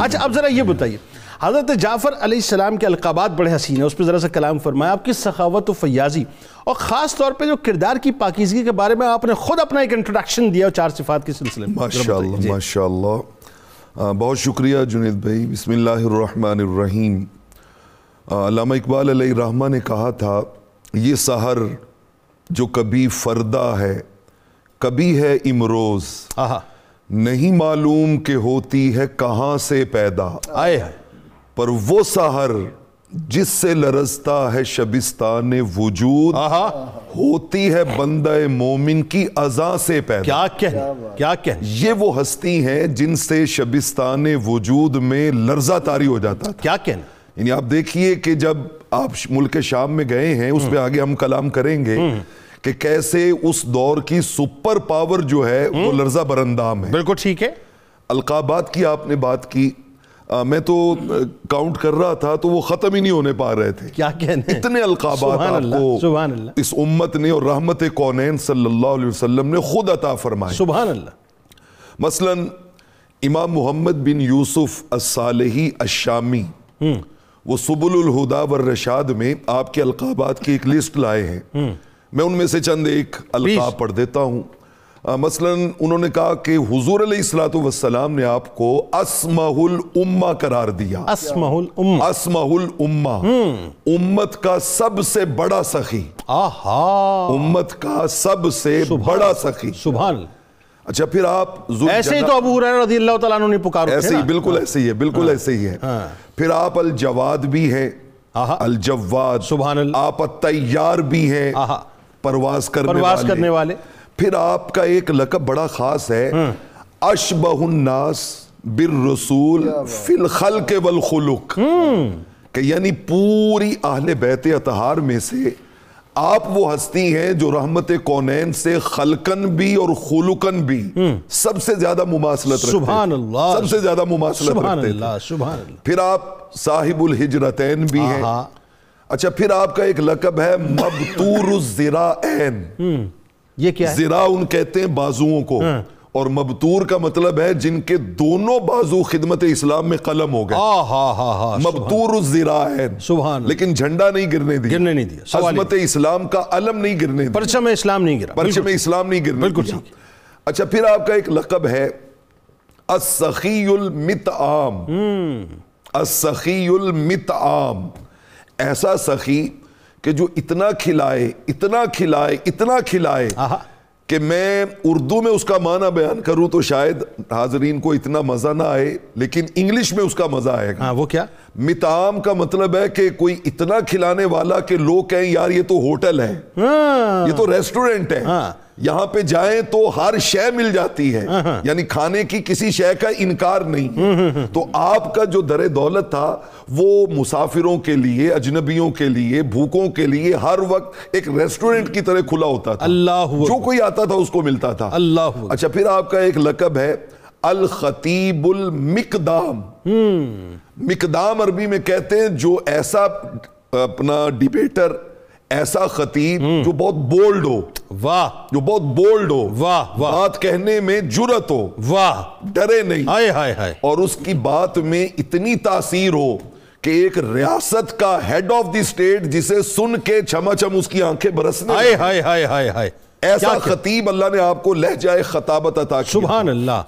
اچھا اب ذرا یہ بتائیے۔ حضرت جعفر علیہ السلام کے القابات بڑے حسین ہیں اس پہ ذرا سا کلام فرمایا۔ آپ کی سخاوت و فیاضی اور خاص طور پہ جو کردار کی پاکیزگی کے بارے میں آپ نے خود اپنا ایک انٹروڈکشن دیا چار صفات کے سلسلے میں۔ ماشاءاللہ جی۔ ماشاءاللہ۔ بہت شکریہ جنید بھائی۔ بسم اللہ الرحمن الرحیم۔ علامہ اقبال علیہ الرحمہ نے کہا تھا یہ سحر جو کبھی فردہ ہے کبھی ہے امروز۔ آہا۔ نہیں معلوم کہ ہوتی ہے کہاں سے پیدا۔ آئے پر وہ سحر جس سے لرزتا ہے شبستان وجود ہوتی ہے بندہ مومن کی ازاں سے پیدا۔ کیا کہنے؟ کیا کہنے؟ یہ وہ ہستی ہیں جن سے شبستان وجود میں لرزہ تاری ہو جاتا کیا کہنے؟ یعنی آپ دیکھیے کہ جب آپ ملک شام میں گئے ہیں اس پہ آگے ہم کلام کریں گے۔ کہ کیسے اس دور کی سپر پاور جو ہے وہ لرزہ برندام ہے۔ بالکل ٹھیک ہے۔ القابات کی آپ نے بات کی۔ میں تو کاؤنٹ کر رہا تھا تو وہ ختم ہی نہیں ہونے پا رہے تھے۔ کیا کہنے اتنے القابات سبحان آپ اللہ کو سبحان اللہ۔ اس امت نے اور رحمت کونین صلی اللہ علیہ وسلم نے خود عطا فرمائے سبحان اللہ۔ مثلا امام محمد بن یوسف الصالحی الشامی وہ سبل الہدا والرشاد میں آپ کے القابات کی ایک لسٹ لائے ہیں۔ میں ان میں سے چند ایک القاب پڑھ دیتا ہوں۔ مثلا انہوں نے کہا کہ حضور علیہ السلاۃ والسلام نے آپ کو اسمہ الامہ قرار دیا۔ اسمہ الام اسمہ الامہ امت کا سب سے بڑا سخی۔ آہا۔ امت کا سب سے بڑا سخی۔ سبحان۔ اچھا پھر آپ ایسے ہی تو ابو ہریرہ رضی اللہ تعالیٰ عنہ نے پکار ایسے ہی بالکل ایسے ہی ہے بالکل ایسے ہی ہے۔ پھر آپ الجواد بھی ہیں۔ الجواد۔ سبحان اللہ۔ آپ التیار بھی ہیں۔ پرواز کرنے پرواز والے۔ کرنے والے۔ پھر آپ کا ایک لقب بڑا خاص ہے۔ اشبہ الناس بالرسول فی الخلق والخلق۔ کہ یعنی پوری اہل بیت اطہار میں سے آپ وہ ہستی ہیں جو رحمت کونین سے خلقن بھی اور خلقن بھی سب سے زیادہ مماثلت رکھتے سبحان اللہ۔ سب سے زیادہ مماثلت سبحان رکھتے اللہ سبحان اللہ۔ پھر آپ صاحب الحجرتین بھی ہیں۔ اچھا پھر آپ کا ایک لقب ہے مبتور الزراعین۔ یہ کیا ہے؟ زرا ان کہتے ہیں بازوؤں کو۔ اور مبتور کا مطلب ہے جن کے دونوں بازو خدمت اسلام میں قلم ہو گئے۔ آہا ہا ہا مبتور الزراعین۔ سبحان لیکن جھنڈا نہیں گرنے دیا گرنے نہیں دیا عظمت اسلام کا علم نہیں گرنے دیا پرچم اسلام نہیں گرا۔ پرچم اسلام نہیں گرنے بالکل اچھا پھر آپ کا ایک لقب ہے السخی المتعام۔ السخی المتعام۔ ایسا سخی کہ جو اتنا کھلائے اتنا کھلائے اتنا کھلائے کہ میں اردو میں اس کا معنی بیان کروں تو شاید حاضرین کو اتنا مزہ نہ آئے لیکن انگلش میں اس کا مزہ آئے گا۔ ہاں وہ کیا؟ متعام کا مطلب ہے کہ کوئی اتنا کھلانے والا کہ لوگ کہیں یار یہ تو ہوٹل ہے ہاں۔ یہ تو ریسٹورنٹ ہے۔ ہاں۔ یہاں پہ جائیں تو ہر شے مل جاتی ہے۔ یعنی کھانے کی کسی شے کا انکار نہیں۔ تو آپ کا جو در دولت تھا وہ مسافروں کے لیے اجنبیوں کے لیے بھوکوں کے لیے ہر وقت ایک ریسٹورنٹ کی طرح کھلا ہوتا تھا۔ اللہ جو کوئی آتا تھا اس کو ملتا تھا۔ اللہ۔ اچھا پھر آپ کا ایک لقب ہے الخطیب المقدام. مقدام عربی میں کہتے ہیں جو ایسا اپنا ڈیبیٹر ایسا خطیب جو بہت بولڈ ہو۔ واہ۔ جو بہت بولڈ ہو۔ واہ واہ۔ بات کہنے میں جرت ہو۔ واہ۔ ڈرے نہیں۔ ہائے ہائے ہائے۔ اور اس کی بات میں اتنی تاثیر ہو کہ ایک ریاست کا ہیڈ آف دی سٹیٹ جسے سن کے چھما چھم اس کی آنکھیں برسنے ہائے ہائے ہائے ہائے ہائے۔ ایسا خطیب اللہ نے آپ کو لہجہ خطابت عطا کیا۔ سبحان اللہ۔